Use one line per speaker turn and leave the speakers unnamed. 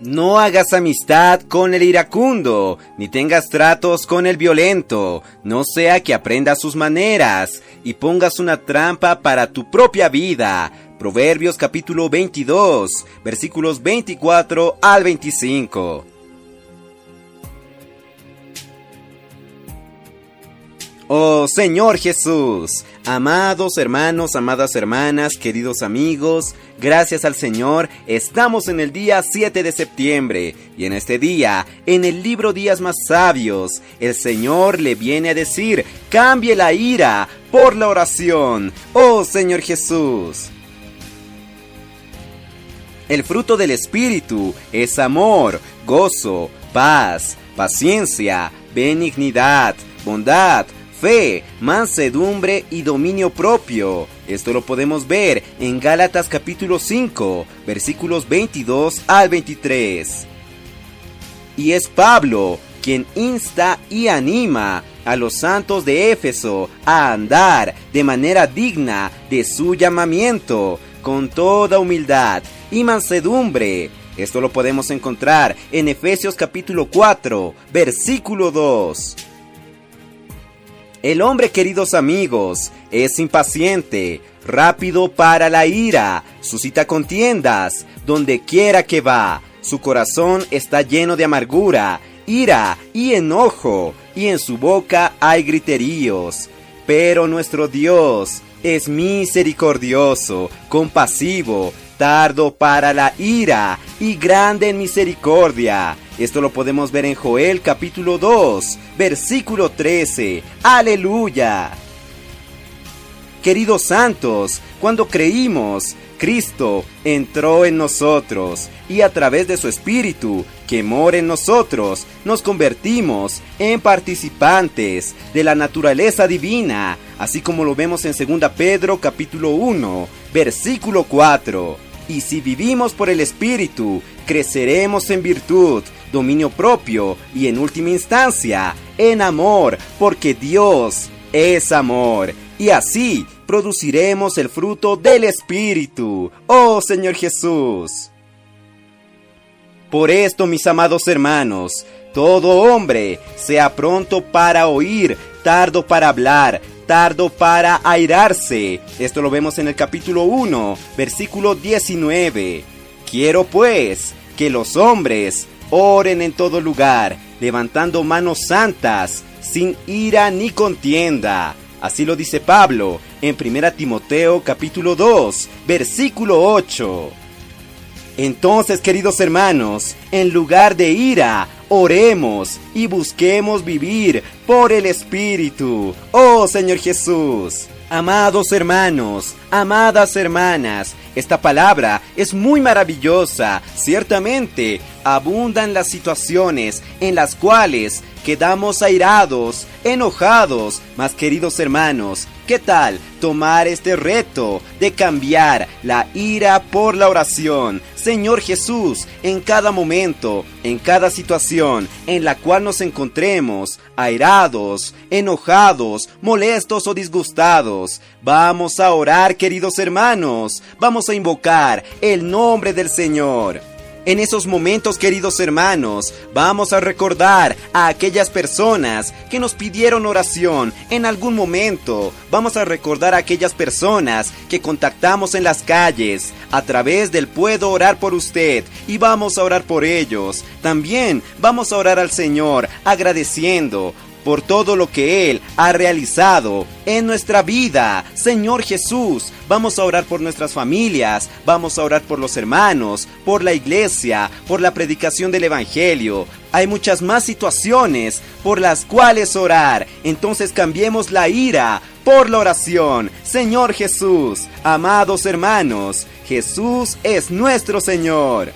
No hagas amistad con el iracundo, ni tengas tratos con el violento, no sea que aprendas sus maneras y pongas una trampa para tu propia vida. Proverbios capítulo 22, versículos 24 al 25. Oh Señor Jesús, amados hermanos, amadas hermanas, queridos amigos, gracias al Señor estamos en el día 7 de septiembre y en este día, en el libro Días más Sabios, el Señor le viene a decir, cambie la ira por la oración, oh Señor Jesús. El fruto del Espíritu es amor, gozo, paz, paciencia, benignidad, bondad, fe, mansedumbre y dominio propio. Esto lo podemos ver en Gálatas capítulo 5, versículos 22 al 23. Y es Pablo quien insta y anima a los santos de Éfeso a andar de manera digna de su llamamiento, con toda humildad y mansedumbre. Esto lo podemos encontrar en Efesios capítulo 4, versículo 2. El hombre, queridos amigos, es impaciente, rápido para la ira, suscita contiendas, donde quiera que va. Su corazón está lleno de amargura, ira y enojo, y en su boca hay griteríos. Pero nuestro Dios es misericordioso, compasivo, tardo para la ira y grande en misericordia. Esto lo podemos ver en Joel capítulo 2, versículo 13. Aleluya. Queridos santos, cuando creímos, Cristo entró en nosotros y a través de su Espíritu que mora en nosotros, nos convertimos en participantes de la naturaleza divina, así como lo vemos en 2 Pedro capítulo 1, versículo 4. Y si vivimos por el Espíritu, creceremos en virtud, dominio propio y en última instancia, en amor, porque Dios es amor. Y así produciremos el fruto del Espíritu. Oh Señor Jesús. Por esto, mis amados hermanos, todo hombre sea pronto para oír, tardo para hablar, tardo para airarse. Esto lo vemos en el capítulo 1, versículo 19. Quiero pues que los hombres oren en todo lugar, levantando manos santas, sin ira ni contienda. Así lo dice Pablo en 1 Timoteo capítulo 2, versículo 8. Entonces, queridos hermanos, en lugar de ira, oremos y busquemos vivir por el Espíritu. Oh Señor Jesús. Amados hermanos, amadas hermanas, esta palabra es muy maravillosa. Ciertamente, abundan las situaciones en las cuales quedamos airados, enojados. Mas queridos hermanos, ¿qué tal tomar este reto de cambiar la ira por la oración? Señor Jesús, en cada momento, en cada situación en la cual nos encontremos, airados, enojados, molestos o disgustados, vamos a orar, queridos hermanos, vamos a invocar el nombre del Señor. En esos momentos, queridos hermanos, vamos a recordar a aquellas personas que nos pidieron oración en algún momento. Vamos a recordar a aquellas personas que contactamos en las calles a través del puedo orar por usted y vamos a orar por ellos. También vamos a orar al Señor agradeciendo por todo lo que Él ha realizado en nuestra vida. Señor Jesús, vamos a orar por nuestras familias, vamos a orar por los hermanos, por la iglesia, por la predicación del Evangelio. Hay muchas más situaciones por las cuales orar. Entonces cambiemos la ira por la oración. Señor Jesús, amados hermanos, Jesús es nuestro Señor.